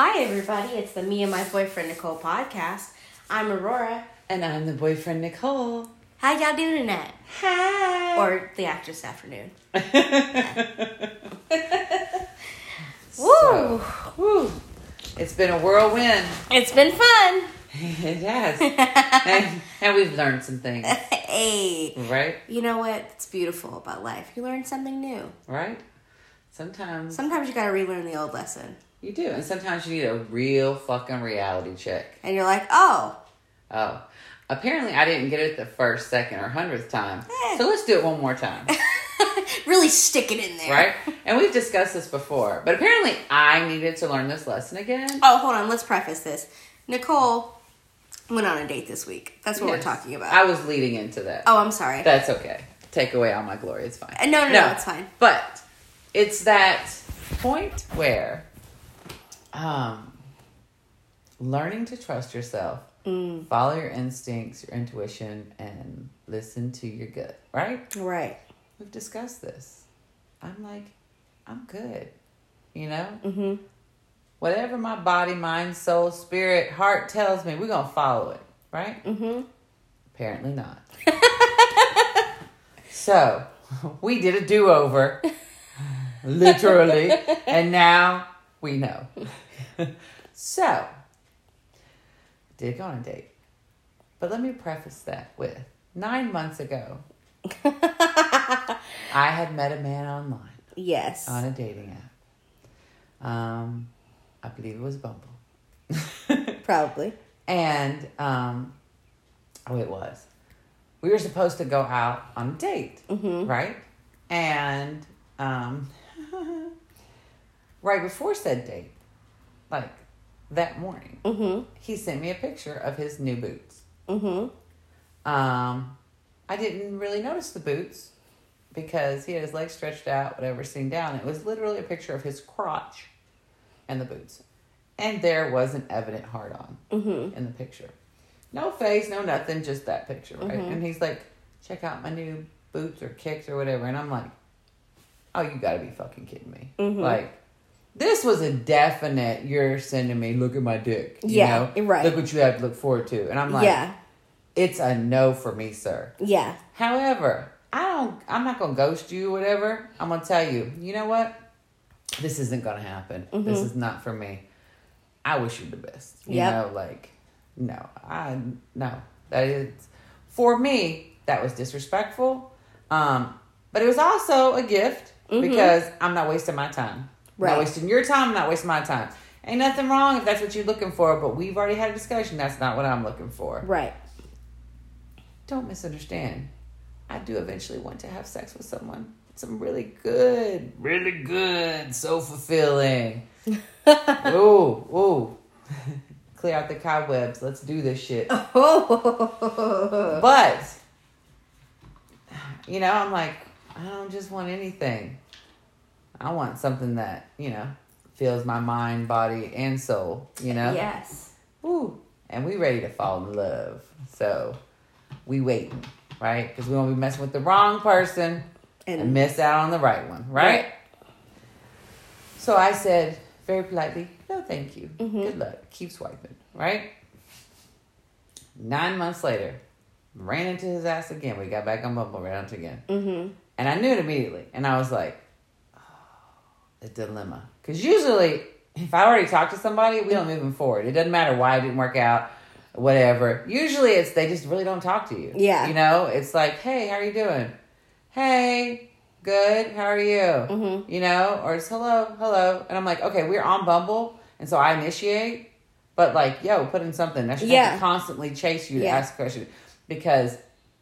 Hi, everybody. It's the Me and My Boyfriend Nicole podcast. I'm Aurora. And I'm the boyfriend, Nicole. How y'all doing tonight? Hi. Or the actress afternoon. So, woo. It's been a whirlwind. It's been fun. it has. and, and we've learned some things, hey. right? You know what? It's beautiful about life. You learn something new. Right? Sometimes Sometimes you gotta relearn the old lesson. You do. And sometimes you need a real fucking reality check. And you're like, oh, Oh. Apparently, I didn't get it the first, second, or hundredth time. Eh. So let's do it one more time. really stick it in there. right? And we've discussed this before, but apparently I needed to learn this lesson again. Oh, hold on. Let's preface this. Nicole went on a date this week. That's what Yes. we're talking about. I was leading into that. oh, I'm sorry. That's okay. Take away all my glory. It's fine. Uh, no, no, no, it's fine. But it's that point where um, learning to trust yourself, Mm. follow your instincts, your intuition, and listen to your gut, right? Right. We've discussed this. I'm like, I'm good. You know? Mm-hmm. Whatever my body, mind, soul, spirit, heart tells me, we're going to follow it, right? Mm-hmm. Apparently not. so, we did a do over, literally, and now we know. so, did go on a date. But let me preface that with nine months ago, I had met a man online Yes. on a dating app. Um, I believe it was Bumble. Probably. And um, oh, it was. We were supposed to go out on a date, right? And um, right before said date, like that morning, Mm-hmm. he sent me a picture of his new boots. Mm-hmm. Um, I didn't really notice the boots because he had his legs stretched out, whatever, sitting down. It was literally a picture of his crotch and the boots. And there was an evident hard on Mm-hmm. in the picture. No face, no nothing, just that picture, right? Mhm. And he's like, check out my new boots or kicks or whatever. And I'm like, oh, you gotta be fucking kidding me. Mhm. Like, this was a definite, you're sending me, look at my dick. You Yeah, know? right. Look what you have to look forward to. And I'm like, yeah. it's a no for me, sir. Yeah. However, I don't I'm not gonna ghost you, or whatever. I'm gonna tell you, you know what? This isn't gonna happen. This Mhm. is not for me. I wish you the best. You Yep. know, like no. I no. That is for me, that was disrespectful. Um, but it was also a gift Mhm. because I'm not wasting my time. Right. Not wasting your time, not wasting my time. Ain't nothing wrong if that's what you're looking for, but we've already had a discussion. That's not what I'm looking for Right. don't misunderstand. I do eventually want to have sex with someone. Some really good, really good, so fulfilling. ooh, ooh. Clear out the cobwebs. Let's do this shit. Oh. But, you know, I'm like, I don't just want anything. I want something that, you know, fills my mind, body, and soul, you know? Yes. Ooh, and we ready to fall in love. So we waiting, right? Because we won't be messing with the wrong person and, And miss out on the right one, right? Right. So I said very politely, no, thank you. Mhm. Good luck. Keep swiping, right? Nine months later, ran into his ass again. We got back on Bumble, ran into again. mm-hmm. And I knew it immediately. And I was like, the dilemma. Because usually, if I already talked to somebody, we don't move them forward. It doesn't matter why it didn't work out, whatever. Usually, it's they just really don't talk to you. Yeah. You know, it's like, hey, how are you doing? Hey, good. How are you? Mm-hmm. You know, or it's hello, hello. And I'm like, okay, we're on Bumble. And so I initiate. But like, yo, put in something. I should have Yeah. to constantly chase you to Yeah. ask a question. Because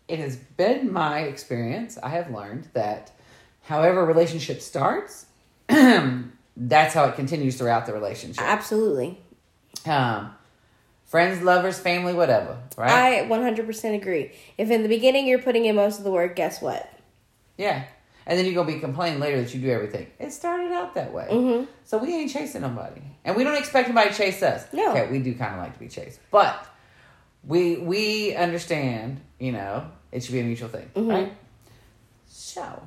it has been my experience. I have learned that however a relationship starts, that's how it continues throughout the relationship. Absolutely. Um, friends, lovers, family, whatever, right? I 100% agree. If in the beginning you're putting in most of the work, guess what? yeah. And then you're going to be complaining later that you do everything. It started out that way. Mm-hmm. So we ain't chasing nobody. And we don't expect anybody to chase us. No. Okay, we do kind of like to be chased. But we we understand, you know, it should be a mutual thing, Mhm. right? So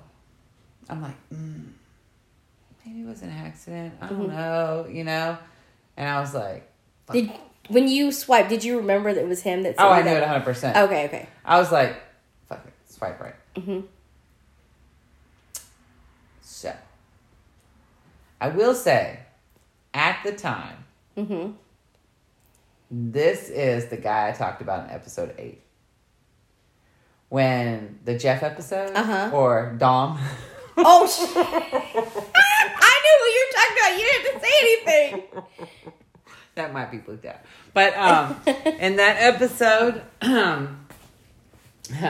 I'm like, mm, maybe it was an accident. I don't Mhm. know, you know. And I was like, Did when you swipe, did you remember that it was him that? oh, I knew you it that? 100%. Okay, okay. I was like, fuck it, swipe right. Mm-hmm. So, I will say, at the time, Mm-hmm. this is the guy I talked about in episode eight. When the Jeff episode, Uh-huh. or Dom, Oh, sh- I knew who you were talking about. You didn't have to say anything. that might be bleeped out. But um, in that episode, um,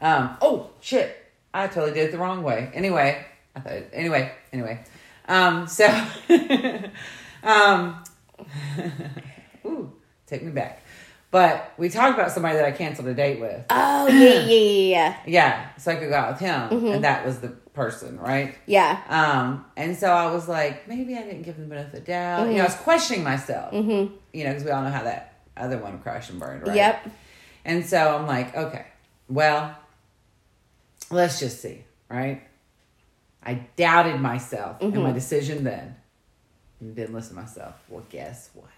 um, oh shit, I totally did it the wrong way. Anyway, I thought, anyway, anyway, um, so, um, ooh, take me back. But we talked about somebody that I canceled a date with. Oh yeah, yeah, yeah, yeah. Yeah, so I could go out with him, and that was the person, right? Yeah. Um, and so I was like, maybe I didn't give him the benefit of the doubt. You know, I was questioning myself. Mm-hmm. You know, because we all know how that other one crashed and burned, right? Yep. And so I'm like, okay, well, let's just see, right? I doubted myself and my decision then. And didn't listen to myself. Well, guess what?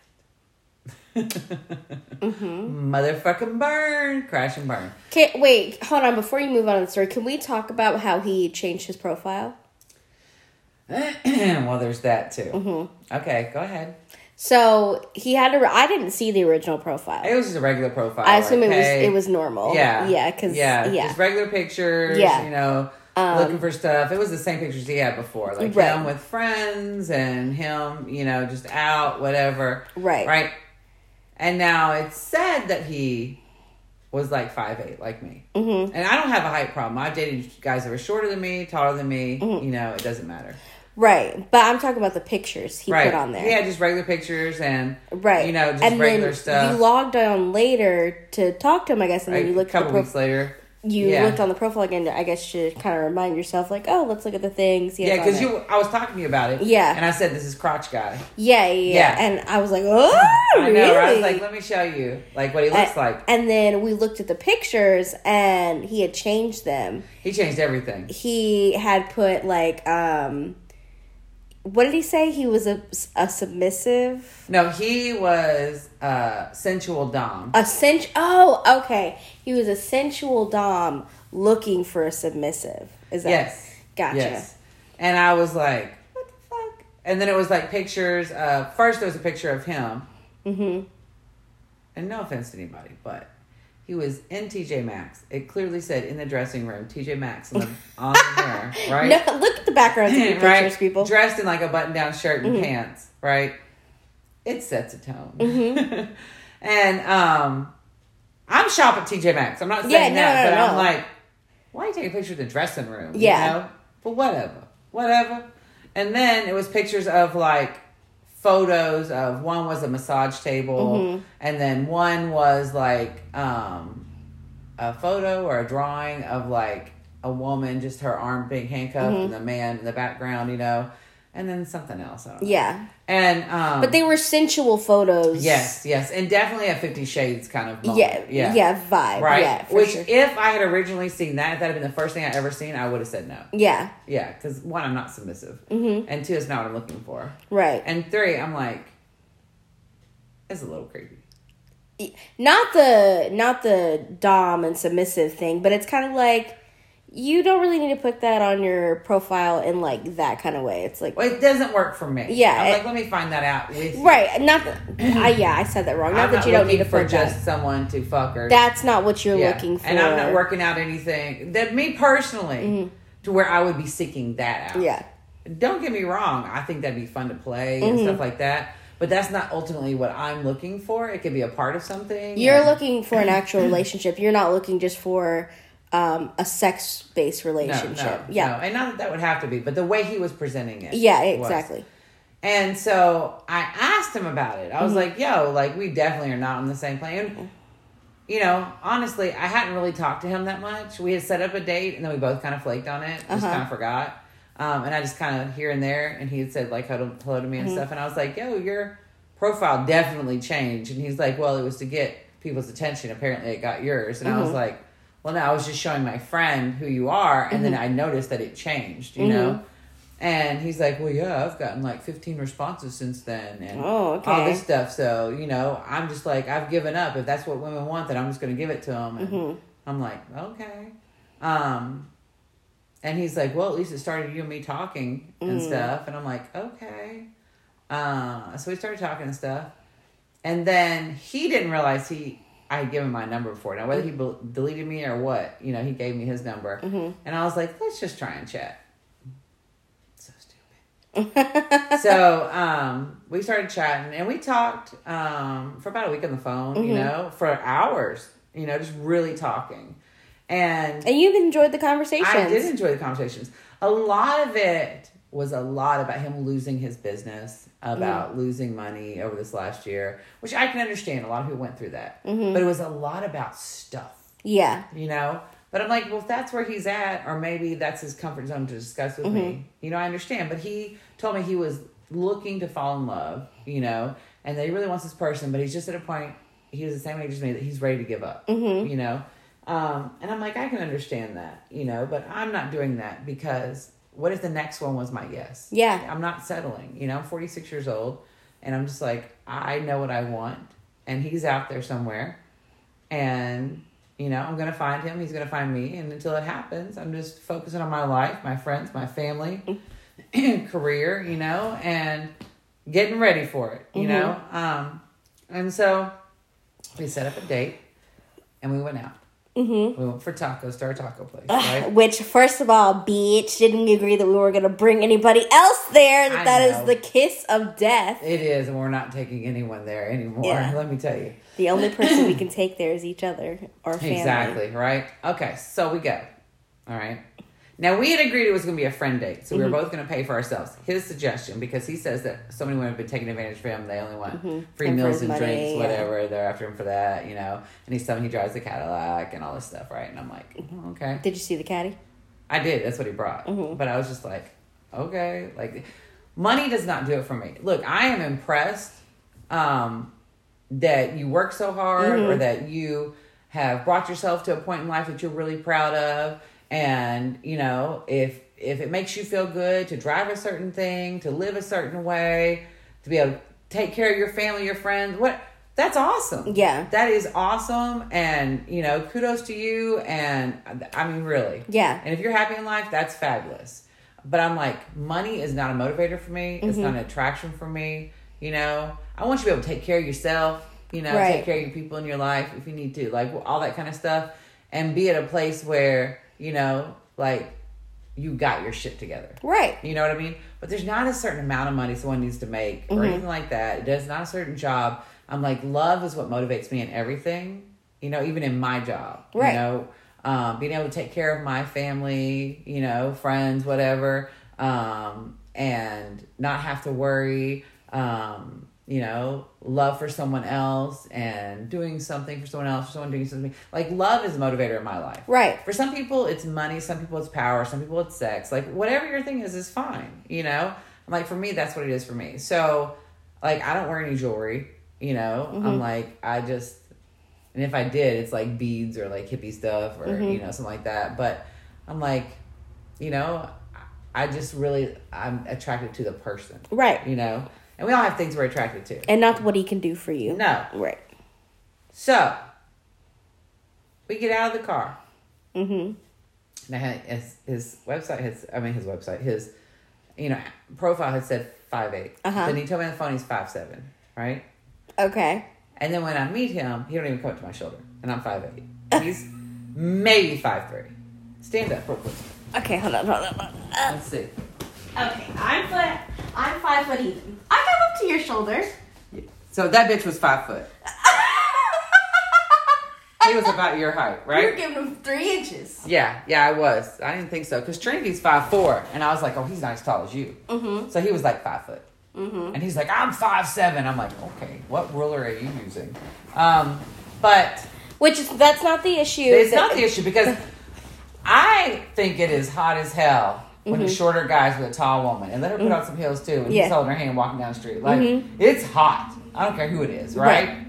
Motherfucking burn, crash and burn. Okay, wait, hold on. Before you move on to the story, can we talk about how he changed his profile? well, there's that too. Mm-hmm. Okay, go ahead. So he had to. I didn't see the original profile. It was just a regular profile. I assume it was it was normal. Yeah. yeah, because yeah, yeah, just regular pictures. Yeah. Um, you know, looking for stuff. It was the same pictures he had before, like Right. him with friends and him, you know, just out, whatever. Right. right. And now it's said that he was like five eight, like me. Mm-hmm. And I don't have a height problem. I've dated guys that were shorter than me, taller than me. Mm-hmm. You know, it doesn't matter. right. But I'm talking about the pictures he right. put on there. Yeah, just regular pictures and Right. You know, just and regular then stuff. You logged on later to talk to him, I guess, and Like, then you a looked at the couple pro- weeks later. You yeah. looked on the profile again. I guess to kind of remind yourself, like, oh, let's look at the things. Yeah, because you, I was talking to you about it. Yeah. and I said this is crotch guy. Yeah, yeah, yeah. And I was like, oh, I know. really? right? I was like, let me show you, like what he looks like. And then we looked at the pictures, and he had changed them. He changed everything. He had put like, um, what did he say? He was a, a submissive, No, he was a sensual dom. a sens. Oh, okay. He was a sensual dom looking for a submissive. Is that yes. Gotcha. Yes. And I was like, what the fuck? And then it was like pictures. Uh, first, there was a picture of him. Mm-hmm. And no offense to anybody, but he was in TJ Maxx. It clearly said in the dressing room, TJ Maxx on the, on the mirror, right? No, look at the your pictures, right? people. Mm-hmm. Dressed in like a button down shirt and pants, right? It sets a tone. Mm-hmm. and um I'm shop at TJ Maxx. I'm not saying Yeah, no, that, no, but I'm like, why are you take a picture of the dressing room? Yeah. You know? But whatever. Whatever. And then it was pictures of like photos of one was a massage table Mm-hmm. and then one was like um a photo or a drawing of like a woman just her arm being handcuffed Mm-hmm. and the man in the background you know and then something else I don't know. Yeah. And um But they were sensual photos. yes yes and definitely a 50 shades kind of moment. Yeah. yeah Yeah. vibe. right Yeah. Which sure. if i had originally seen that if that had been the first thing i ever seen i would have said no Yeah. yeah because one i'm not submissive Mm-hmm. and two it's not what i'm looking for Right. and three i'm like it's a little creepy not the not the dom and submissive thing, but it's kind of like you don't really need to put that on your profile in like that kind of way. It's like well it doesn't work for me Yeah, i'm it- like let me find that out with you. right, not that I yeah, I said that wrong. Not I'm that not you don't need to for just that. someone to fuck or That's not what you're Yeah. looking for. And I'm not working out anything that me personally to where I would be seeking that out. Mm-hmm. Yeah. Don't get me wrong. I think that'd be fun to play and Mm-hmm. stuff like that. But that's not ultimately what I'm looking for. It could be a part of something. You're and- looking for an actual relationship. You're not looking just for um, a sex based relationship. no, yeah. no. And not that that would have to be, but the way he was presenting it. Yeah, was. exactly. And so I asked him about it. I was like, yo, like, we definitely are not on the same plane. You know, honestly, I hadn't really talked to him that much. We had set up a date and then we both kind of flaked on it, just Uh-huh. kind of forgot. Um, and I just kind of here and there, and he had said, like, hello, hello to me and stuff. And I was like, yo, your profile definitely changed. And he's like, well, it was to get people's attention. Apparently, it got yours. And I was like, well, no, I was just showing my friend who you are. And then I noticed that it changed, you know? And he's like, well, yeah, I've gotten like 15 responses since then, and Oh, okay. all this stuff. So you know, I'm just like, I've given up. If that's what women want, then I'm just going to give it to them. And Mm-hmm. I'm like, okay. Um, and he's like, well, at least it started you and me talking and Mm. stuff. And I'm like, okay. Uh, so we started talking and stuff. And then he didn't realize he I had given my number before. Now, whether he bel- deleted me or what, you know, he gave me his number. Mm-hmm. And I was like, let's just try and chat. So stupid. so um, we started chatting and we talked um, for about a week on the phone, you know, for hours, you know, just really talking. And And you've enjoyed the conversations. I did enjoy the conversations. A lot of it was a lot about him losing his business, about mm. losing money over this last year, which I can understand. A lot of people went through that. Mm-hmm. But it was a lot about stuff, Yeah. you know? But I'm like, well, if that's where he's at, or maybe that's his comfort zone to discuss with me, mm-hmm. you know, I understand. But he told me he was looking to fall in love, you know, and that he really wants this person, but he's just at a point, he was the same age as me, that he's ready to give up, mm-hmm. you know? Um, and I'm like, I can understand that, you know, but I'm not doing that because what if the next one was my yes? Yeah. I'm not settling, you know, I'm 46 years old and I'm just like, I know what I want and he's out there somewhere and, you know, I'm going to find him. He's going to find me. And until it happens, I'm just focusing on my life, my friends, my family, career, you know, and getting ready for it, you know? Um, and so we set up a date and we went out. Mm-hmm. We went for tacos to our taco place, right? Which, first of all, bitch, didn't we agree that we were going to bring anybody else there? That I that is the kiss of death. It is, and we're not taking anyone there anymore. Yeah. Let me tell you. The only person we can take there is each other or family. Exactly, right? Okay, so we go. All right. Now, we had agreed it was going to be a friend date, so we were Mm-hmm. both going to pay for ourselves. His suggestion, because he says that so many women have been taking advantage of him, they only want free Mm-hmm. And meals and drinks, yeah. whatever. They're after him for that, you know. And he's telling he drives a Cadillac and all this stuff, right? And I'm like, "Oh, okay. Did you see the caddy? I did. That's what he brought. Mm-hmm. But I was just like, okay, like money does not do it for me. Look, I am impressed um, that you work so hard Mm-hmm. or that you have brought yourself to a point in life that you're really proud of. And you know, if if it makes you feel good to drive a certain thing, to live a certain way, to be able to take care of your family, your friends, what that's awesome. Yeah. That is awesome. And, you know, kudos to you. And I mean, really. Yeah. And if you're happy in life, that's fabulous. But I'm like, money is not a motivator for me. It's Mm-hmm. not an attraction for me. You know, I want you to be able to take care of yourself, you know, Right. take care of your people in your life if you need to, like all that kind of stuff. And be at a place where, you know, like you got your shit together. Right. You know what I mean? But there's not a certain amount of money someone needs to make or Mm-hmm. anything like that. It does not a certain job. I'm like, love is what motivates me in everything. You know, even in my job. Right. You know, um, being able to take care of my family, you know, friends, whatever, um, and not have to worry. Um, you know, love for someone else and doing something for someone else, someone doing something. Like love is a motivator in my life. Right. For some people, it's money. Some people, it's power. Some people, it's sex. Like whatever your thing is, is fine. You know, I'm like for me, that's what it is for me. So, like, I don't wear any jewelry. You know, I'm mm-hmm. like, I just, and if I did, it's like beads or like hippie stuff or mm-hmm. you know something like that. But I'm like, you know, I just really, I'm attracted to the person. Right. You know, and we all have things we're attracted to. And not what he can do for you. No, Right. so we get out of the car. Mm-hmm. And I had his, his website has I mean his website his you know profile had said five eight. Uh-huh. Then he told me on the phone he's five seven, right? Okay. And then when I meet him, he don't even come up to my shoulder, and I'm five eight. He's maybe five three. Stand up real quick. Okay, hold on, hold on, hold on. Uh, Let's see. okay, I'm foot. I'm five foot even. I come up to your shoulder. So that bitch was five foot. He was about your height, right? You're giving him three inches. Yeah, yeah, I was. I didn't think so because Trinity's five four, and I was like, oh, he's not as tall as you. Mm-hmm. So he was like five foot. Mm-hmm. And he's like, I'm five seven. I'm like, okay, what ruler are you using? Um, but Which is that's not the issue. it's That- not the issue because I think it is hot as hell when the shorter guys with a tall woman and let her put on some heels too and Mm-hmm. Yeah. he's holding her hand walking down the street. Like Mhm. it's hot. I don't care who it is, right?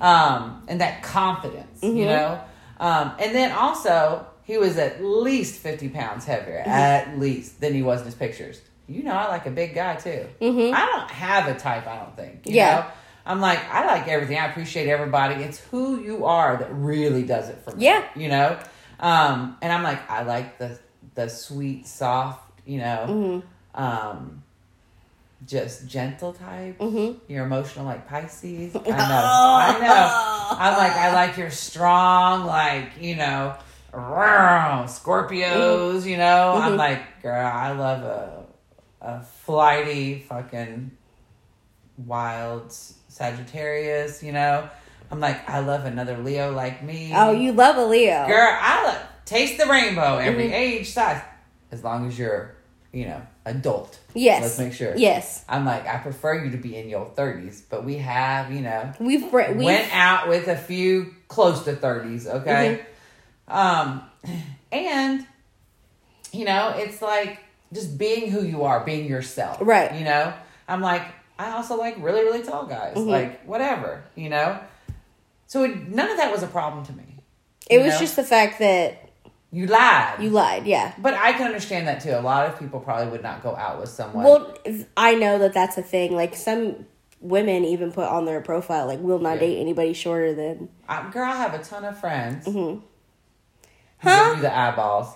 Um, and that confidence, you Mhm. know. Um, and then also he was at least fifty pounds heavier, Mm-hmm. at least than he was in his pictures. you know, I like a big guy too. Mhm. I don't have a type. I don't think. you Yeah. know? I'm like I like everything. I appreciate everybody. It's who you are that really does it for me. Yeah. You know, um, and I'm like I like the the sweet, soft. You know, Mm-hmm. um, just gentle type. Mhm. You're emotional like Pisces. I know. I know. I'm like, I like your strong, like, you know, Scorpios, you know? I'm Mhm. like, girl, I love a, a flighty, fucking wild Sagittarius, you know? I'm like, I love another Leo like me. Oh, you love a Leo. Girl, I love, taste the rainbow, every Mhm. age, size, as long as you're, you know, adult. Yes. Let's make sure. Yes. I'm like, I prefer you to be in your 30s, but we have, you know, We've we've went out with a few close to 30s, okay? Mm-hmm. Um, and, you know, it's like just being who you are, being yourself. Right. You know, I'm like, I also like really, really tall guys, Mhm. like whatever, you know? So it, none of that was a problem to me. it was know? just the fact that You lied. you lied. Yeah. but I can understand that too. A lot of people probably would not go out with someone. Well, I know that that's a thing. Like some women even put on their profile like will not Yeah. date anybody shorter than I, girl, I have a ton of friends Mhm. who Huh? give you the eyeballs,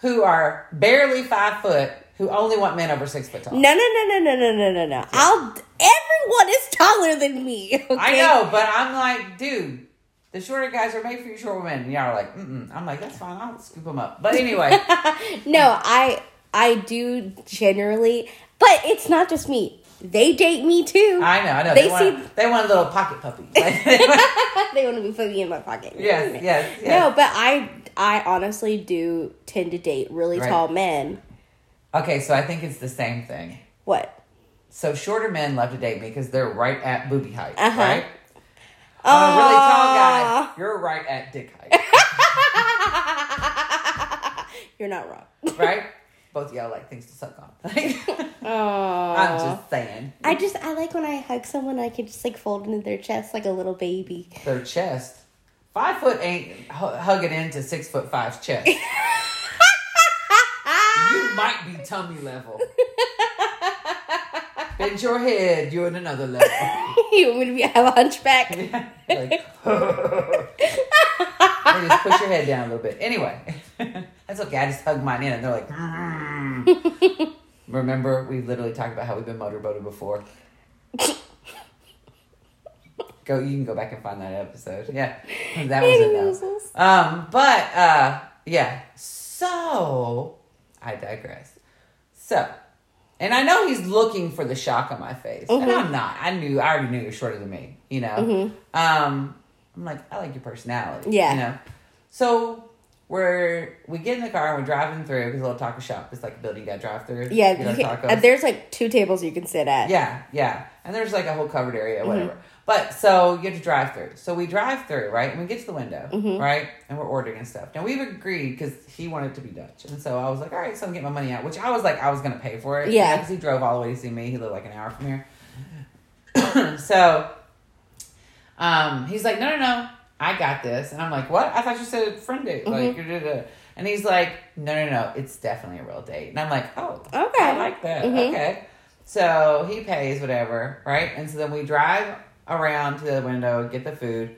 who are barely five foot, who only want men over six foot tall. No, no, no, no, no, no, no, no, no. I'll. Everyone is taller than me. Okay? I know, but I'm like, dude, the shorter guys are made for you short women. And y'all are like, mm I'm like, that's fine. I'll scoop them up. But anyway, no, I I do generally, but it's not just me. They date me too. I know, I know. They They, want, see- they want a little pocket puppy. They want to be putting in my pocket. yes, yes, yes. No, but I I honestly do tend to date really Right. tall men. Okay, so I think it's the same thing. What? So shorter men love to date me because they're right at booby height, Uh-huh. right? I'm a really tall guy. Ah. You're right at dick height, You're not wrong. right? Both of y'all like things to suck on. I'm just saying. I just I like when I hug someone. I can just like fold into their chest like a little baby. Their chest. Five foot ain't hu- hugging into six foot five's chest. you might be tummy level. Bend your head, you're in another level. you want me to be have a hunchback? like, Or just push your head down a little bit. Anyway, that's okay. I just hug mine in, and they're like, "Mm." remember, we literally talked about how we've been motorboated before. Go, you can go back and find that episode. Yeah, that was it. Though. Um, but uh, yeah. So I digress. So, and I know he's looking for the shock on my face, and Mhm. I'm not. I knew. I already knew you're shorter than me. You know. Mhm. Um, I'm like, I like your personality. Yeah. You know. So we're we get in the car and we're driving through a little taco shop is like a building you got to drive through. Yeah, you can, tacos. uh, there's like two tables you can sit at. Yeah, yeah. And there's like a whole covered area, Mm-hmm. But so you have to drive through. So we drive through, right? And we get to the window, Mhm. right? And we're ordering and stuff. Now we've agreed because he wanted to be Dutch. And so I was like, all right, so I'm getting my money out, which I was like, I was going to pay for it. Yeah. Because he drove all the way to see me. He lived like an hour from here. so um, he's like, no, no, no, I got this. And I'm like, what? I thought you said friend date. Like, Mm-hmm. da-da-da. and he's like, no, no, no, it's definitely a real date. And I'm like, oh, Okay. I like that. Mhm. Okay. So he pays whatever, right? And so then we drive around to the window, get the food.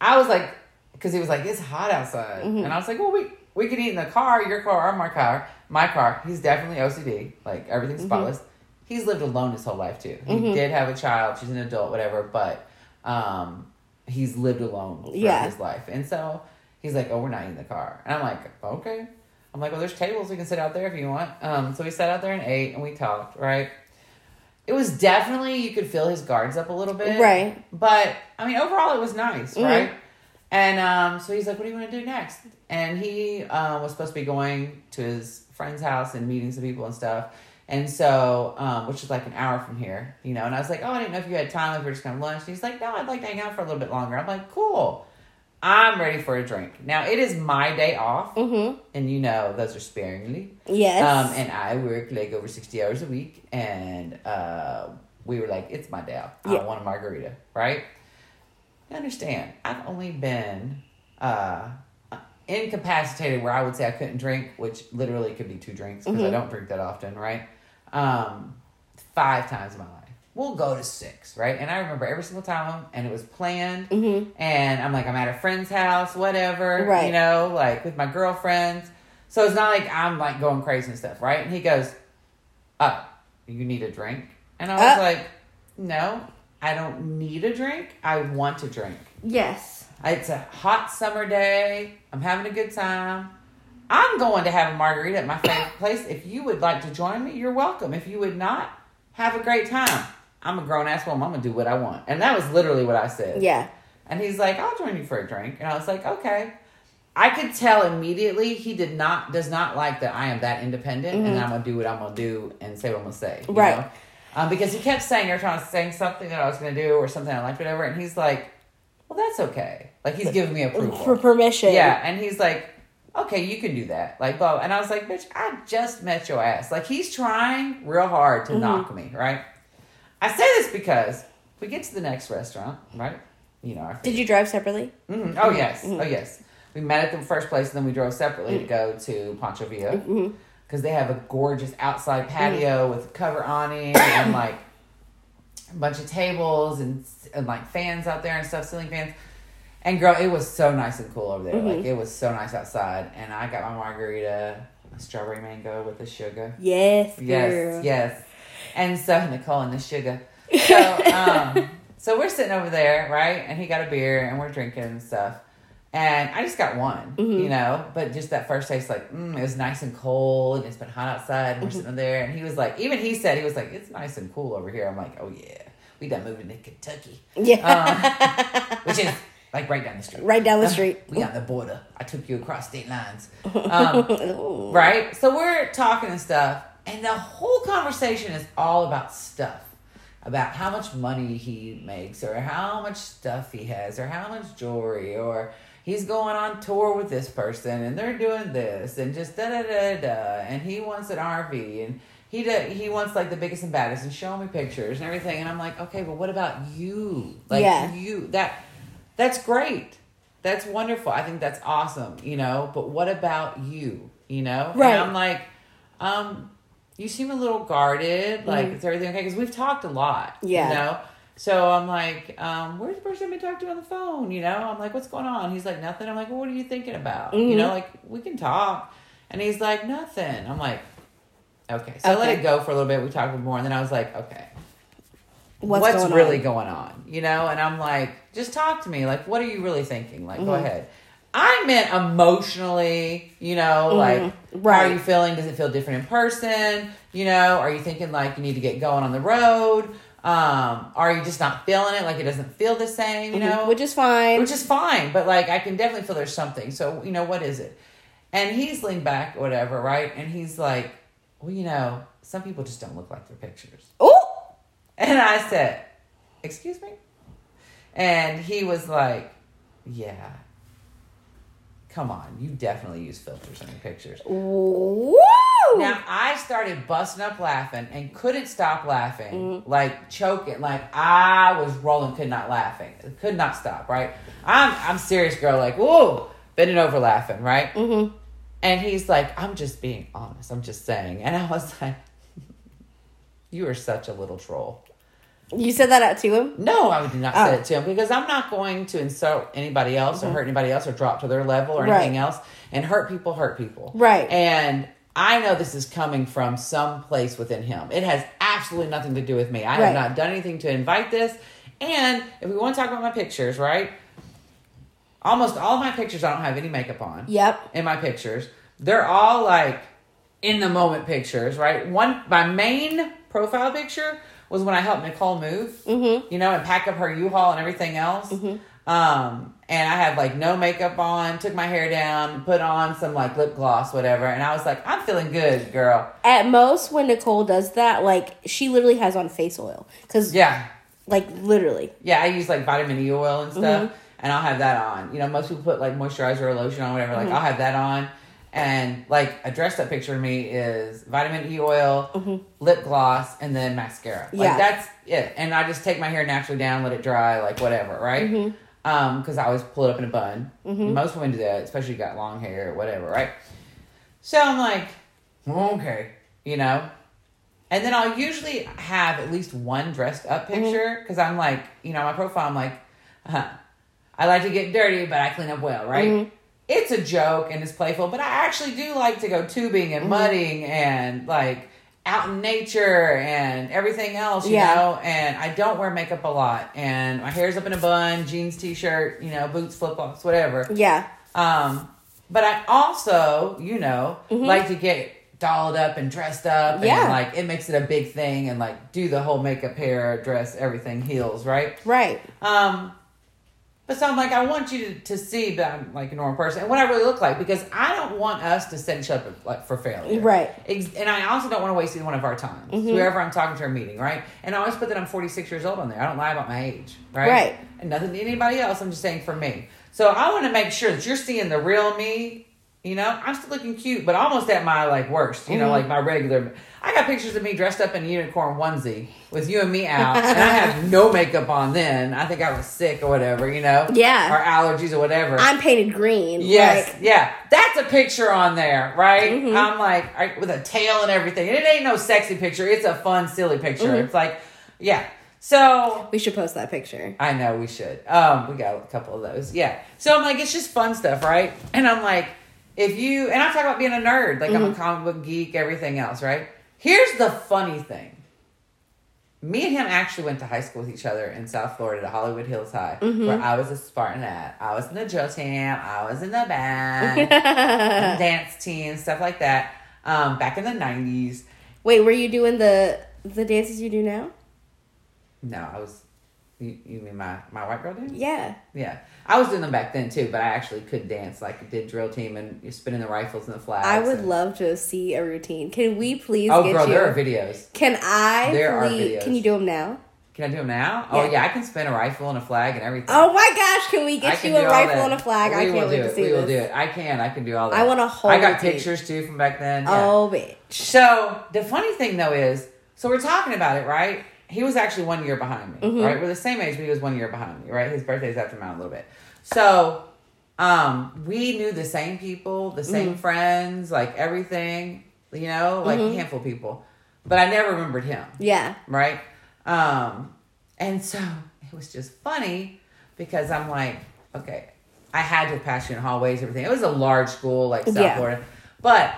I was like, because he was like, it's hot outside. Mhm. And I was like, well, we, we can eat in the car, your car, or my car. My car. He's definitely OCD, like everything's Mhm. spotless. He's lived alone his whole life too. He Mhm. did have a child. She's an adult, whatever. But um, he's lived alone throughout Yeah. his life, and so he's like, "Oh, we're not in the car," and I'm like, "Okay." I'm like, "Well, there's tables we can sit out there if you want." Um, so we sat out there and ate, and we talked. Right. It was definitely you could feel his guards up a little bit, Right. But I mean, overall, it was nice, Mhm. right? And um, so he's like, "What do you want to do next?" And he um, was supposed to be going to his friend's house and meeting some people and stuff. And so, um, which is like an hour from here, you know. And I was like, "Oh, I didn't know if you had time. If we are just to lunch." And he's like, "No, I'd like to hang out for a little bit longer." I'm like, "Cool." I'm ready for a drink. Now it is my day off, Mm-hmm. and you know those are sparingly. Yes. Um, and I work like over 60 hours a week. And uh, we were like, it's my day off. Yeah. I want a margarita, right? You understand, I've only been uh, incapacitated where I would say I couldn't drink, which literally could be two drinks because I Mhm. don't drink that often, right? um, five times in my life. We'll go to six, right? And I remember every single time, and it was planned. Mm-hmm. And I'm like, I'm at a friend's house, whatever, Right. you know, like with my girlfriends. So it's not like I'm like going crazy and stuff, right? And he goes, "Oh, you need a drink?" And I was Uh. like, "No, I don't need a drink. I want a drink." Yes. It's a hot summer day. I'm having a good time. I'm going to have a margarita at my favorite place. If you would like to join me, you're welcome. If you would not, have a great time. I'm a grown ass woman. I'm gonna do what I want. And that was literally what I said. Yeah. And he's like, I'll join you for a drink. And I was like, okay. I could tell immediately he did not does not like that I am that independent and I'm gonna do what I'm gonna do and say what I'm gonna say. you Right. know? Um, because he kept saying you're trying to say something that I was gonna do or something I liked, whatever, and he's like, Well that's okay. Like he's giving me approval. For permission. Yeah, and he's like, okay, you can do that. Like, blah. And I was like, bitch, I just met your ass. Like, he's trying real hard Mm-hmm. to knock me, right? I say this because we get to the next restaurant, right? You know, our Did you drive separately? Mhm. Oh, yes. Mm-hmm. Oh, yes. We met at the first place and then we drove separately to go to Pancho Villa Mm-hmm. because they have a gorgeous outside patio with cover awning and like a bunch of tables and, and like fans out there and stuff, ceiling fans. And girl, it was so nice and cool over there. Like it was so nice outside. And I got my margarita, strawberry mango with the sugar. Yes. Yes, girl. yes. And so Nicole and the sugar. So um so we're sitting over there, right? And he got a beer and we're drinking and stuff. And I just got one, you know, but just that first taste, like, mm, it was nice and cold, and it's been hot outside, and we're sitting there, and he was like, even he said, he was like, it's nice and cool over here. I'm like, oh yeah, we done moved to Kentucky, Yeah. um, which is like right down the street. right down the street. We on the border. I took you across state lines. Um, right? So we're talking and stuff, and the whole conversation is all about stuff. About how much money he makes, or how much stuff he has, or how much jewelry, or he's going on tour with this person, and they're doing this, and just da da da da, and he wants an RV, and he da, he wants like the biggest and baddest, and showing me pictures and everything, and I'm like, okay, but what about you? Like Yeah. you that that's great. That's wonderful. I think that's awesome, you know. But what about you? You know? Right. And I'm like, um, you seem a little guarded. Like, is everything okay? Because we've talked a lot. Yeah. You know? So I'm like, um, where's the person I've been talking to on the phone? You know? I'm like, what's going on? He's like, nothing. I'm like, well, what are you thinking about? You know, like, we can talk. And he's like, nothing. I'm like, okay. So I let it go for a little bit. We talked more. And then I was like, okay What's, what's, going really on? going on you know and i'm like just talk to me like what are you really thinking like Mm-hmm. go ahead i meant emotionally you know like how Mm-hmm. Right. are you feeling does it feel different in person you know are you thinking like you need to get going on the road um are you just not feeling it like it doesn't feel the same you know Mm-hmm. Which is fine. which is fine but like i can definitely feel there's something so you know what is it and he's leaned back or whatever right and he's like well you know some people just don't look like their pictures oh, and I said, Excuse me? And he was like, Yeah. Come on, you definitely use filters in your pictures. woo! Now I started busting up laughing and couldn't stop laughing, like choking, like I was rolling, could not laughing, could not stop. Right? I'm I'm serious, girl. Like whoa, bending over laughing, right? Mhm. And he's like, I'm just being honest. I'm just saying. And I was like, You are such a little troll. You said that out to him. No, I would not Oh. say it to him because I'm not going to insult anybody else or hurt anybody else or drop to their level or Mm-hmm. Right. anything else. And hurt people hurt people. Right. And I know this is coming from some place within him. It has absolutely nothing to do with me. I Right. have not done anything to invite this. And if we want to talk about my pictures, right? Almost all of my pictures, I don't have any makeup on Yep. in my pictures. They're all like in the moment pictures, right? One my main profile picture was when I helped Nicole move, Mm-hmm. you know, and pack up her U-Haul and everything else. Um, and I had like no makeup on, took my hair down, put on some like lip gloss, whatever, and I was like, I'm feeling good, girl. At most, when Nicole does that, like she literally has on face oil, because Yeah, like literally. yeah. I use like vitamin E oil and stuff, and I'll have that on. You know, most people put like moisturizer or lotion on, whatever. Like I'll have that on. And like a dressed up picture of me is vitamin E oil, lip gloss, and then mascara. Like Yeah. that's it. And I just take my hair naturally down, let it dry, like whatever, right? Um, because I always pull it up in a bun. Most women do that, especially if you got long hair or whatever, right? So I'm like, okay, you know. And then I'll usually have at least one dressed up Mm-hmm. picture because I'm like, you know, my profile, I'm like, uh, I like to get dirty, but I clean up well, right? Mm-hmm. It's a joke and it's playful, but I actually do like to go tubing and Mm-hmm. mudding and like out in nature and everything else, you Yeah. know. And I don't wear makeup a lot, and my hair's up in a bun, jeans, t-shirt, you know, boots, flip flops, whatever. Yeah. Um, but I also, you know, like to get dolled up and dressed up and Mm-hmm. Yeah. like it makes it a big thing and like do the whole makeup, hair, dress, everything, heels, right? Right. Um, but so I'm like, I want you to, to see that I'm like a normal person and what I really look like because I don't want us to set each other like for failure. Right. And I also don't want to waste one of our times. Mm-hmm. Whoever I'm talking to or meeting, right? And I always put that I'm 46 years old on there. I don't lie about my age, right? Right. And nothing to anybody else. I'm just saying for me. So I want to make sure that you're seeing the real me. You know, I'm still looking cute, but almost at my like worst. You know, Mm-hmm. like my regular. I got pictures of me dressed up in a unicorn onesie with you and me out, and I had no makeup on. Then I think I was sick or whatever. You know, Yeah. or allergies or whatever. I'm painted green. Yes, Like, yeah, that's a picture on there, right? Mm-hmm. I'm like I- with a tail and everything. And it ain't no sexy picture. It's a fun, silly picture. Mm-hmm. It's like, yeah. So we should post that picture. I know we should. Um, we got a couple of those. Yeah. So I'm like, it's just fun stuff, right? And I'm like, if you and I talk about being a nerd, like I'm a comic book geek, everything else, right? Here's the funny thing. Me and him actually went to high school with each other in South Florida at Hollywood Hills High, where I was a Spartan at. I was in the Joe Tam, I was in the band, dance team, stuff like that. Um, back in the nineties. Wait, were you doing the the dances you do now? No, I was you, you mean my, my white girl dance? Yeah. Yeah, I was doing them back then too, but I actually could dance. Like I did drill team and you're spinning the rifles and the flags. I would and- love to see a routine. Can we please Oh, get girl, you? there are videos. Can I? There are videos. Can you do them now? Can I do them now? Oh Yeah. yeah, I can spin a rifle and a flag and everything. Oh my gosh! Can we get you a rifle and a flag? We I will can't wait do to it. see We will do it. I can. I can do all that. I want a whole I got routine. pictures too from back then. Yeah. Oh, bitch. So the funny thing though is, so we're talking about it, right? He was actually one year behind me, Mm-hmm. right? We're the same age, but he was one year behind me, right? His birthday's after mine a little bit. So, um, we knew the same people, the same Mm-hmm. friends, like everything, you know, like a handful of people. But I never remembered him, Yeah. right? Um, and so it was just funny because I'm like, okay, I had to pass you in hallways, everything. It was a large school, like South Yeah. Florida, but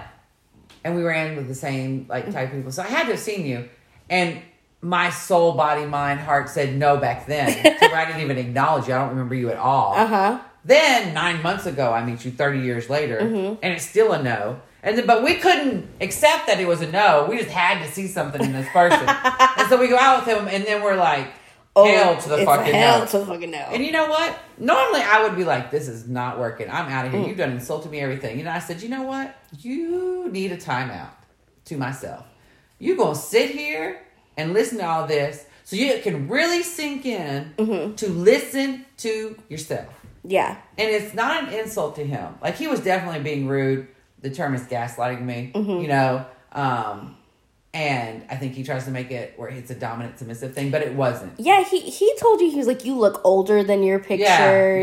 and we ran with the same like type of people. So I had to have seen you, and my soul, body, mind, heart said no back then. so I didn't even acknowledge you. I don't remember you at all. Uh huh. Then nine months ago, I meet you thirty years later, Mm-hmm. and it's still a no. And then, but we couldn't accept that it was a no. We just had to see something in this person, and so we go out with him, and then we're like, hell to the Oh, fucking hell no. to the fucking no. And you know what? Normally I would be like, this is not working. I'm out of here. Mm. You've done insulted me, everything. You know, I said, you know what? You need a timeout to myself. You gonna sit here and listen to all this so you can really sink in Mm-hmm. to listen to yourself. yeah. And it's not an insult to him. Like he was definitely being rude. The term is gaslighting me, Mm-hmm. you know. Um, and I think he tries to make it where it's a dominant submissive thing, but it wasn't. Yeah. He he told you he was like you look older than your pictures.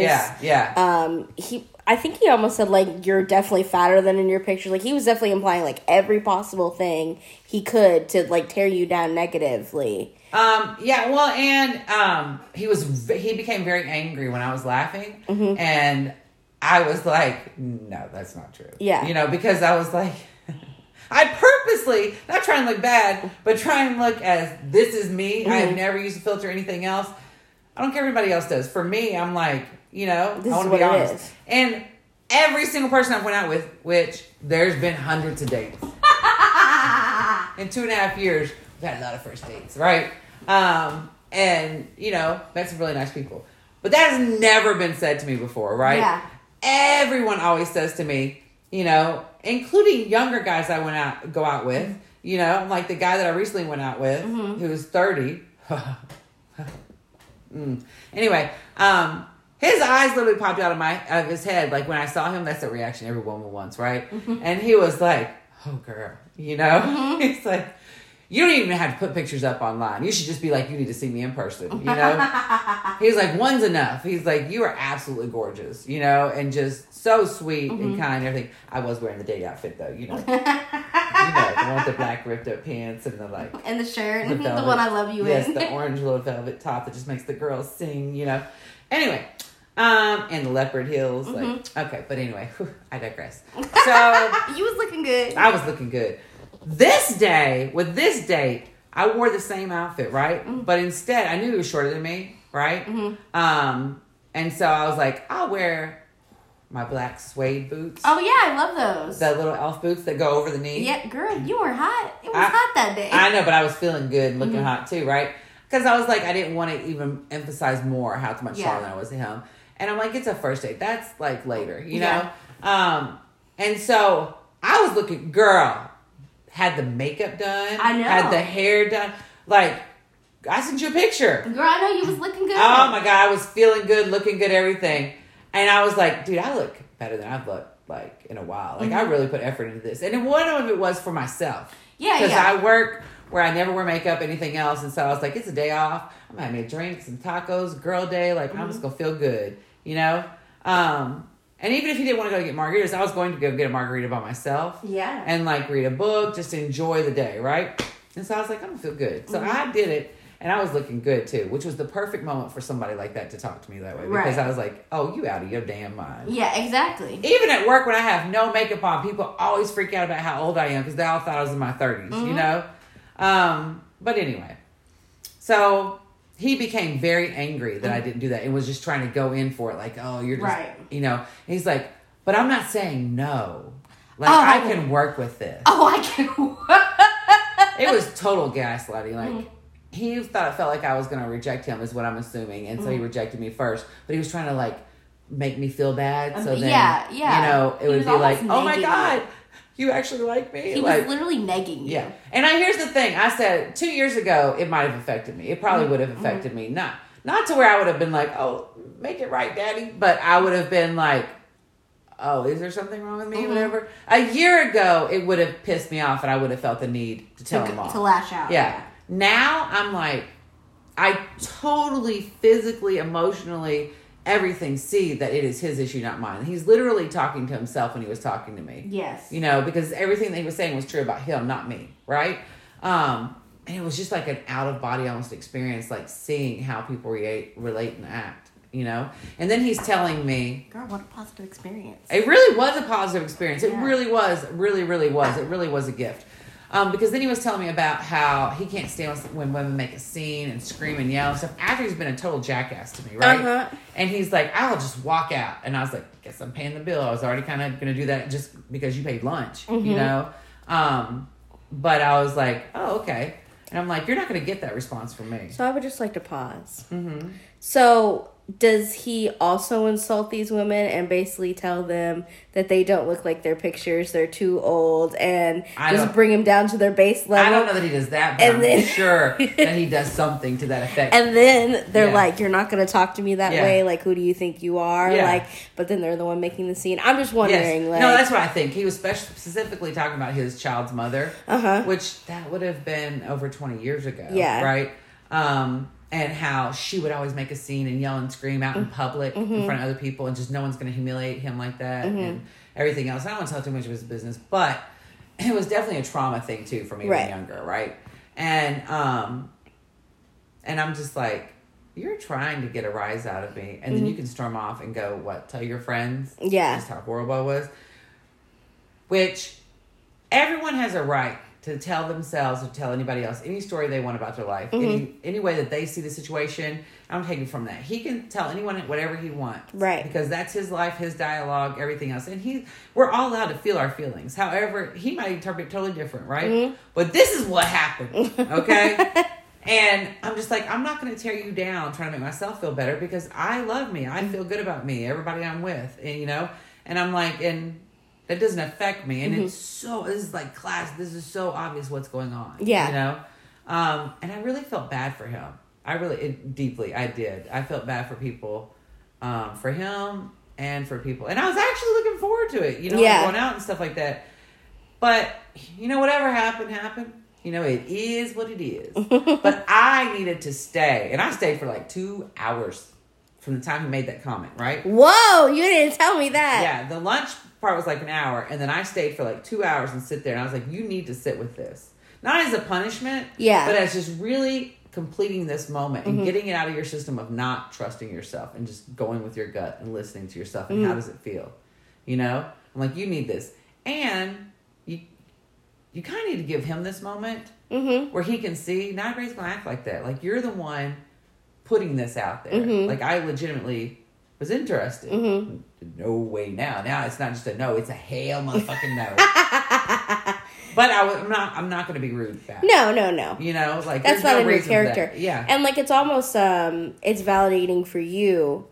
Yeah, yeah, yeah. Um. He. I think he almost said like you're definitely fatter than in your picture. Like he was definitely implying like every possible thing he could to like tear you down negatively. Um, yeah, well, and um, he was he became very angry when I was laughing, Mm-hmm. and I was like, no, that's not true. Yeah. you know, because I was like, I purposely not trying to look bad, but try and look as this is me. I Mm-hmm. have never used a filter or anything else. I don't care if everybody else does. For me, I'm like, you know, This I want to be honest. And every single person I've went out with, which there's been hundreds of dates in two and a half years, we've had a lot of first dates, right? Um, and you know, met some really nice people. But that has never been said to me before, right? Yeah. Everyone always says to me, you know, including younger guys I went out go out with, you know, like the guy that I recently went out with, who was thirty. Mm. Anyway, um, his eyes literally popped out of my out of his head. Like when I saw him, that's the reaction every woman wants, right? Mm-hmm. And he was like, "Oh, girl," you know. Mm-hmm. He's like, "You don't even have to put pictures up online. You should just be like, you need to see me in person." You know. He's like, "One's enough." He's like, "You are absolutely gorgeous," you know, and just so sweet and mm-hmm. kind. And everything. I was wearing the date outfit though, you know. you know, the one with the black ripped up pants and the like And the shirt, the the, one I love you yes, in. the orange little velvet top that just makes the girls sing, you know. Anyway, um, and the leopard heels, like Mm-hmm. okay, but anyway, whew, I digress. So you was looking good. I was looking good. This day, with this date, I wore the same outfit, right? Mm-hmm. But instead, I knew he was shorter than me, right? Um, and so I was like, I'll wear my black suede boots, oh yeah, I love those. the little elf boots that go over the knee. yeah, girl, you were hot. It was I- hot that day. I know, but I was feeling good and looking Mm-hmm. hot too, right? Because I was like, I didn't want to even emphasize more how much Yeah. taller I was to him. And I'm like, it's a first date. That's like later, you Yeah. know? Um, and so I was looking, girl, had the makeup done. I know. Had the hair done. Like, I sent you a picture. Girl, I know you was looking good. Oh my God, I was feeling good, looking good, everything. And I was like, dude, I look better than I've looked like in a while. Like, I really put effort into this. And one of it was for myself. Mm-hmm. Yeah, Because yeah. I work where I never wear makeup, anything else. And so I was like, it's a day off. I'm having a drink, some tacos, girl day. Like, I'm Mm-hmm. just going to feel good, you know? Um, and even if he didn't want to go get margaritas, I was going to go get a margarita by myself Yeah. and like read a book, just enjoy the day, right? And so I was like, I'm gonna feel good. So Mm-hmm. I did it, and I was looking good too, which was the perfect moment for somebody like that to talk to me that way because Right. I was like, oh, you out of your damn mind. yeah, exactly. Even at work when I have no makeup on, people always freak out about how old I am because they all thought I was in my 30s, Mm-hmm. you know? Um, but anyway, so he became very angry that I didn't do that and was just trying to go in for it, like, oh, you're just. Right. you know? And he's like, but I'm not saying no. Like, Oh. I can work with this. Oh, I can. It was total gaslighting. Like, Mm-hmm. he thought it felt like I was going to reject him, is what I'm assuming. And so he rejected me first. But he was trying to, like, make me feel bad. So Um, then, yeah, yeah. you know, it He would be like, oh my God, you actually like me? he like, was literally negging you. yeah. And I here's the thing. I said two years ago it might have affected me. It probably Mm-hmm. would have affected me. Not not to where I would have been like, oh, make it right, daddy. But I would have been like, oh, is there something wrong with me? Mhm. Whatever. A year ago it would have pissed me off and I would have felt the need to tell To, him off. to lash out. yeah. Now I'm like, I totally physically, emotionally, everything see that it is his issue, not mine. He's literally talking to himself when he was talking to me Yes. you know, because everything that he was saying was true about him, not me, right? Um, and it was just like an out of body almost experience, like seeing how people relate, relate and act, you know. And then he's telling me Girl, what a positive experience. it really was a positive experience. It really was, really, really was. It really was a gift. Um, because then he was telling me about how he can't stand when women make a scene and scream and yell and stuff after he's been a total jackass to me, right? Uh-huh. And he's like, I'll just walk out. And I was like, guess I'm paying the bill. I was already kind of going to do that just because you paid lunch, Mm-hmm. you know? Um, but I was like, oh, okay. And I'm like, you're not going to get that response from me. So I would just like to pause. Mm-hmm. So does he also insult these women and basically tell them that they don't look like their pictures, they're too old, and I just bring them down to their base level? I don't know that he does that, but And I'm then- sure that he does something to that effect. And then they're Yeah. like, "You're not going to talk to me that Yeah. way. Like, who do you think you are?" Yeah. Like, but then they're the one making the scene. I'm just Yes. wondering, like, no, that's what I think. He was spec- specifically talking about his child's mother, Uh-huh. which that would have been over 20 years ago. Yeah. Right? Um, and how she would always make a scene and yell and scream out in Mm-hmm. public in front of other people, and just no one's going to humiliate him like that Mm-hmm. and everything else. I don't want to tell too much of his business, but it was definitely a trauma thing too for me when Right. younger, right? And um, and I'm just like, you're trying to get a rise out of me, and then you can storm off and go, what? Tell your friends, Mm-hmm. Yeah. just how horrible I was. Which everyone has a right to tell themselves or tell anybody else any story they want about their life, Mm-hmm. any any way that they see the situation. I'm taking from that. He can tell anyone whatever he wants, Right. Because that's his life, his dialogue, everything else, and he we're all allowed to feel our feelings. However, he might interpret it totally different, right? Mm-hmm. But this is what happened, okay? And I'm just like, I'm not going to tear you down trying to make myself feel better because I love me. I feel good about me, everybody I'm with, and you know, and I'm like, and that doesn't affect me. And it's so, this is like class, this is so obvious what's going on. Yeah. You know? Um, and I really felt bad for him. I really, it, deeply, I did. I felt bad for people, um, for him and for people. And I was actually looking forward to it, you know, Yeah. going out and stuff like that. But, you know, whatever happened, happened. You know, it is what it is. but I needed to stay. And I stayed for like two hours. from the time he made that comment, right? Whoa, you didn't tell me that. Yeah, the lunch part was like an hour, and then I stayed for like two hours and sit there, and I was like, "You need to sit with this, not as a punishment, Yeah. but as just really completing this moment Mm-hmm. and getting it out of your system of not trusting yourself and just going with your gut and listening to yourself and Mm-hmm. how does it feel, you know? I'm like, you need this, and you you kind of need to give him this moment Mm-hmm. where he can see not everybody's gonna act like that. Like you're the one putting this out there. Mhm. Like I legitimately was interested. Mhm. No way now. Now it's not just a no; it's a hell motherfucking no. but I, am not. I'm not gonna be rude back. No, no, no. You know, like That's not no reason for character. Yeah. And like it's almost um it's validating for you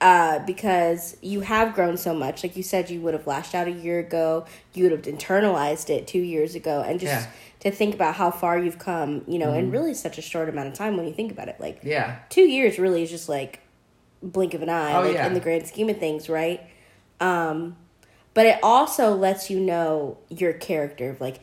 uh because you have grown so much. Like you said you would have lashed out a year ago, you would have internalized it 2 years ago and just Yeah. Mm-hmm. to think about how far you've come, you know, in really such a short amount of time when you think about it. Like yeah. 2 years really is just like blink of an eye Oh, like yeah. in the grand scheme of things, right? Um but it also lets you know your character of like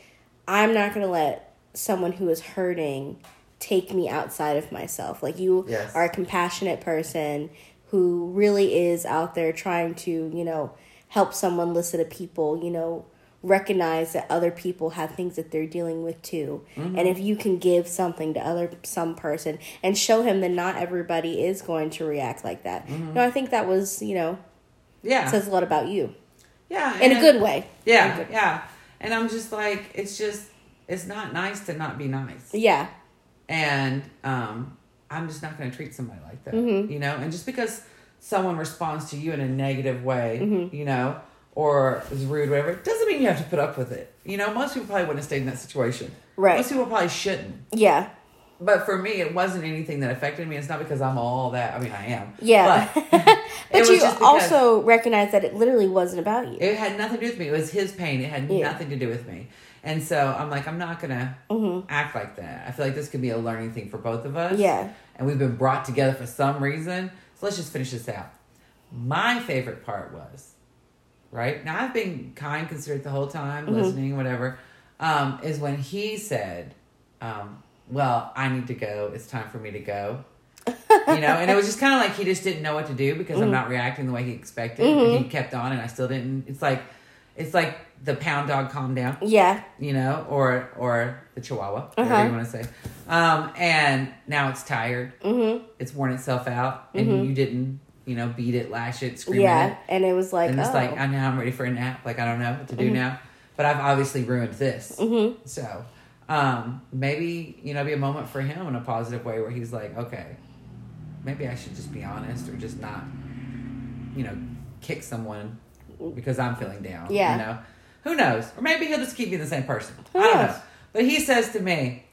I'm not going to let someone who is hurting take me outside of myself. Like you Yes. are a compassionate person who really is out there trying to, you know, help someone listen to people, you know, recognize that other people have things that they're dealing with too. Mm-hmm. And if you can give something to other some person and show him that not everybody is going to react like that. Mm-hmm. No, I think that was, you know, Yeah. says a lot about you yeah. in a good way. Yeah. Yeah. And I'm just like, it's just, it's not nice to not be nice. Yeah. and um, I'm just not going to treat somebody like that, Mhm. you know. And just because someone responds to you in a negative way, Mm-hmm. you know, or is rude, whatever, doesn't mean you have to put up with it. You know, most people probably wouldn't have stayed in that situation. Right. Most people probably shouldn't. Yeah. But for me, it wasn't anything that affected me. It's not because I'm all that. I mean, I am. Yeah. But, But you also recognize that it literally wasn't about you. it had nothing to do with me. It was his pain. It had Yeah. nothing to do with me. And so I'm like, I'm not gonna Mm-hmm. act like that. I feel like this could be a learning thing for both of us. Yeah. And we've been brought together for some reason. So let's just finish this out. My favorite part was, right? Now I've been kind, considerate the whole time, Mm-hmm. listening, whatever. Um, is when he said, um, well, I need to go. It's time for me to go. you know, and it was just kind of like he just didn't know what to do because Mm-hmm. I'm not reacting the way he expected. And he kept on, and I still didn't. It's like, it's like the pound dog calm down Yeah. you know, or or the Chihuahua, whatever Uh-huh. you want to say. Um, and now it's tired. Mm-hmm. It's worn itself out, and you didn't, you know, beat it, lash it, scream Yeah. it. And it was like, And it's oh. like, I now I'm ready for a nap. Like I don't know what to do now, but I've obviously ruined this. Mhm. So um, maybe you know, be a moment for him in a positive way where he's like, okay, maybe I should just be honest or just not, you know, kick someone because I'm feeling down. Yeah. You know, who knows? Or maybe he'll just keep being the same person. Who I don't knows? know. But he says to me,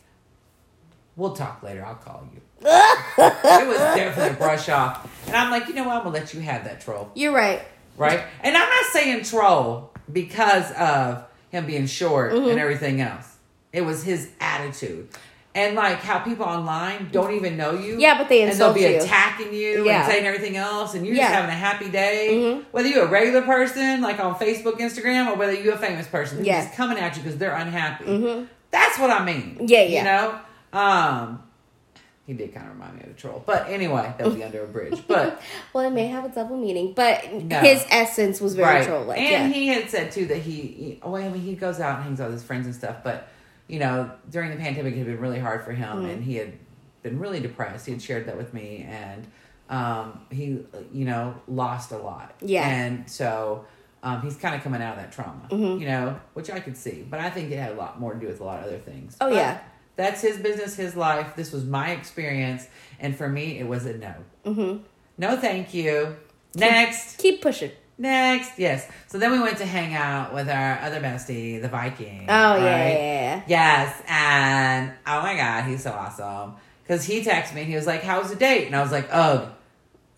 "We'll talk later. I'll call you." It was definitely a brush off, and I'm like, you know what? I'm gonna let you have that troll You're right. right? And I'm not saying troll because of him being short Mm-hmm. and everything else. It was his attitude. And like how people online don't even know you. Yeah, but they and they'll be you. attacking you Yeah. and saying everything else, and you're Yeah. just having a happy day. Mhm. Whether you're a regular person, like on Facebook, Instagram, or whether you're a famous person, they're Yeah. just coming at you because they're unhappy. Mhm. That's what I mean. Yeah, yeah. You know? Um, he did kind of remind me of a troll. But anyway, that would be under a bridge. But Well, it may have a double meaning, but No. his essence was very troll like. and Yeah. he had said too that he, he oh I mean he goes out and hangs out with his friends and stuff, but you know during the pandemic it had been really hard for him, Mm. and he had been really depressed. He had shared that with me, and um, he you know lost a lot. Yeah. and so. Um, he's kind of coming out of that trauma, Mhm. you know, which I could see, but I think it had a lot more to do with a lot of other things. Oh, But yeah. That's his business, his life. This was my experience, and for me, it was a no. Mm-hmm. No, thank you. Next. Keep pushing. Next, yes. So then we went to hang out with our other bestie, the Viking. Oh, yeah, right? yeah, yeah. Yes, and oh my god, he's so awesome. Because he texted me and he was like, "How was the date?" And I was like, "Ugh."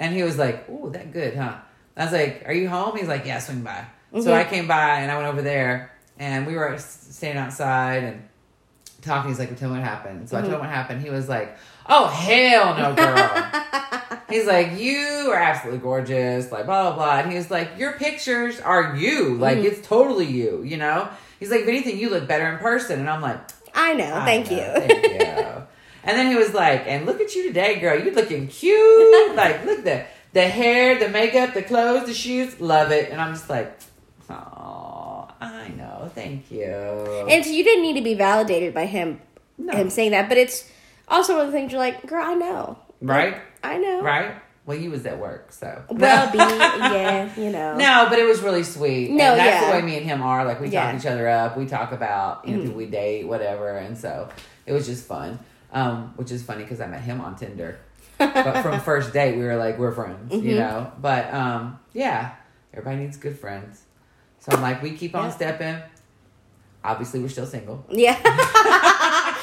And he was like, "Ooh, that good, huh?" I was like, "Are you home?" He's like, "Yeah, swing by." So Mhm. I came by and I went over there and we were standing outside and talking. He's like, "Tell me what happened." So I Mm-hmm. told him what happened. He was like, "Oh hell no, girl." He's like, you are absolutely gorgeous, like blah blah blah. And he was like, your pictures are you, like Mm-hmm. it's totally you, you know. He's like, if anything, you look better in person. And I'm like, I know. I Thank know, you. thank you. And then he was like, and look at you today, girl. You're looking cute. like, look at that. The hair, the makeup, the clothes, the shoes, love it. And I'm just like, I know, thank you. And so you didn't need to be validated by him No. him saying that, but it's also one of the things you're like, girl, I know. right, I know. right. Well, you was at work, so Well, be yeah, you know. No, but it was really sweet. No, and that's yeah. the way me and him are. Like we Yeah. Mm-hmm. talk each other up. We talk about you know people we date, whatever. And so it was just fun. Um, which is funny because I met him on Tinder. but from first date, we were like we're friends, Mm-hmm. you know. But um, yeah, everybody needs good friends. So I'm like, we keep on Yeah. stepping. Obviously, we're still single. Yeah.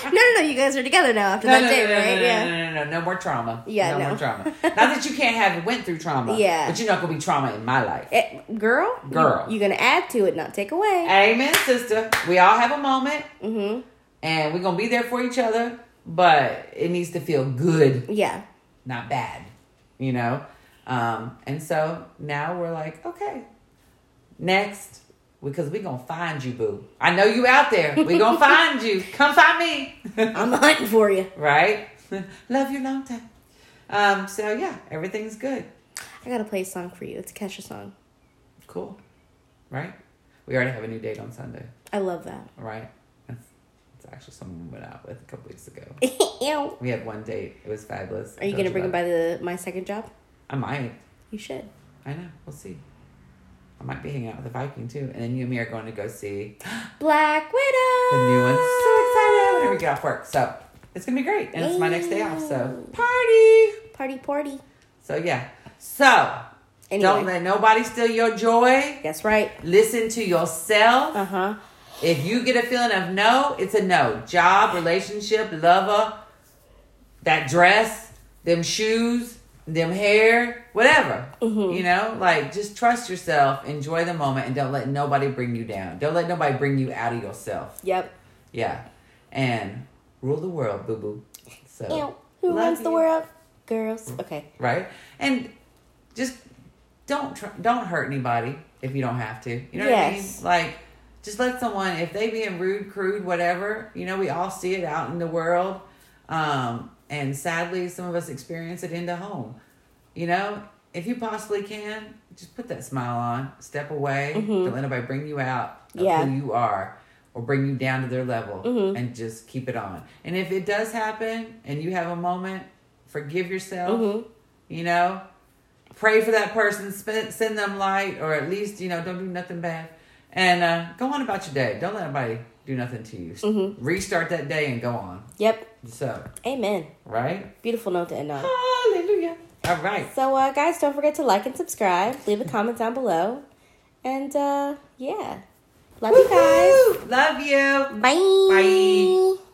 no, no, no. You guys are together now after No, that no, day, no, right? no, yeah. no, no, no, no, no more trauma. Yeah, no, more trauma. Not that you can't have went through trauma. Yeah. but you're not gonna be trauma in my life. Eh, girl, Girl. you, are gonna add to it, not take away. Amen, sister. We all have a moment, Mm-hmm. and we're gonna be there for each other. But it needs to feel good, Yeah. not bad. You know. Um, and so now we're like, okay, next, because we're gonna find you, boo. I know you out there. We're gonna find you. Come find me. I'm hunting for you. right? Love you long time. Um, so yeah, everything's good. I gotta play a song for you. It's a Kesha song. Cool. Right? We already have a new date on Sunday, I love that. right? That's, that's actually someone we went out with a couple weeks ago. Ew. We had one date. It was fabulous. Are you gonna bring him by the my second job? I might. You should. I know. We'll see. I might be hanging out with the Viking too. And then you and me are going to go see Black Widow. the new one. So excited whenever we get off work. So it's going to be great. And it's my next day off. So party. Party, party. So yeah. So Anyway, don't let nobody steal your joy. that's right. Listen to yourself. Uh huh. If you get a feeling of no, it's a no. Job, relationship, lover, that dress, them shoes, them hair, whatever. Mm-hmm. You know, like just trust yourself, enjoy the moment, and don't let nobody bring you down. Don't let nobody bring you out of yourself. Yep. Yeah. And rule the world, boo boo. So, Ew. Who runs the world? Girls. Okay. Right? And just don't tr- don't hurt anybody if you don't have to. You know what I mean? Like just let someone if they being rude, crude, whatever. You know, we all see it out in the world, um, and sadly, some of us experience it in the home. You know, if you possibly can, just put that smile on, step away, don't let anybody bring you out of Mm-hmm. Yeah. who you are. Or bring you down to their level Mm-hmm. and just keep it on. And if it does happen and you have a moment, forgive yourself. Mm-hmm. You know, pray for that person, sp- send them light, or at least you know don't do nothing bad, and uh, go on about your day. Don't let anybody do nothing to you. Mm-hmm. Restart that day and go on. Yep. So Amen. right, Beautiful note to end on. hallelujah. All right, So, uh, guys, don't forget to like and subscribe. Leave a comment down below. And, uh, yeah. Love you guys. Love you. Bye. Bye.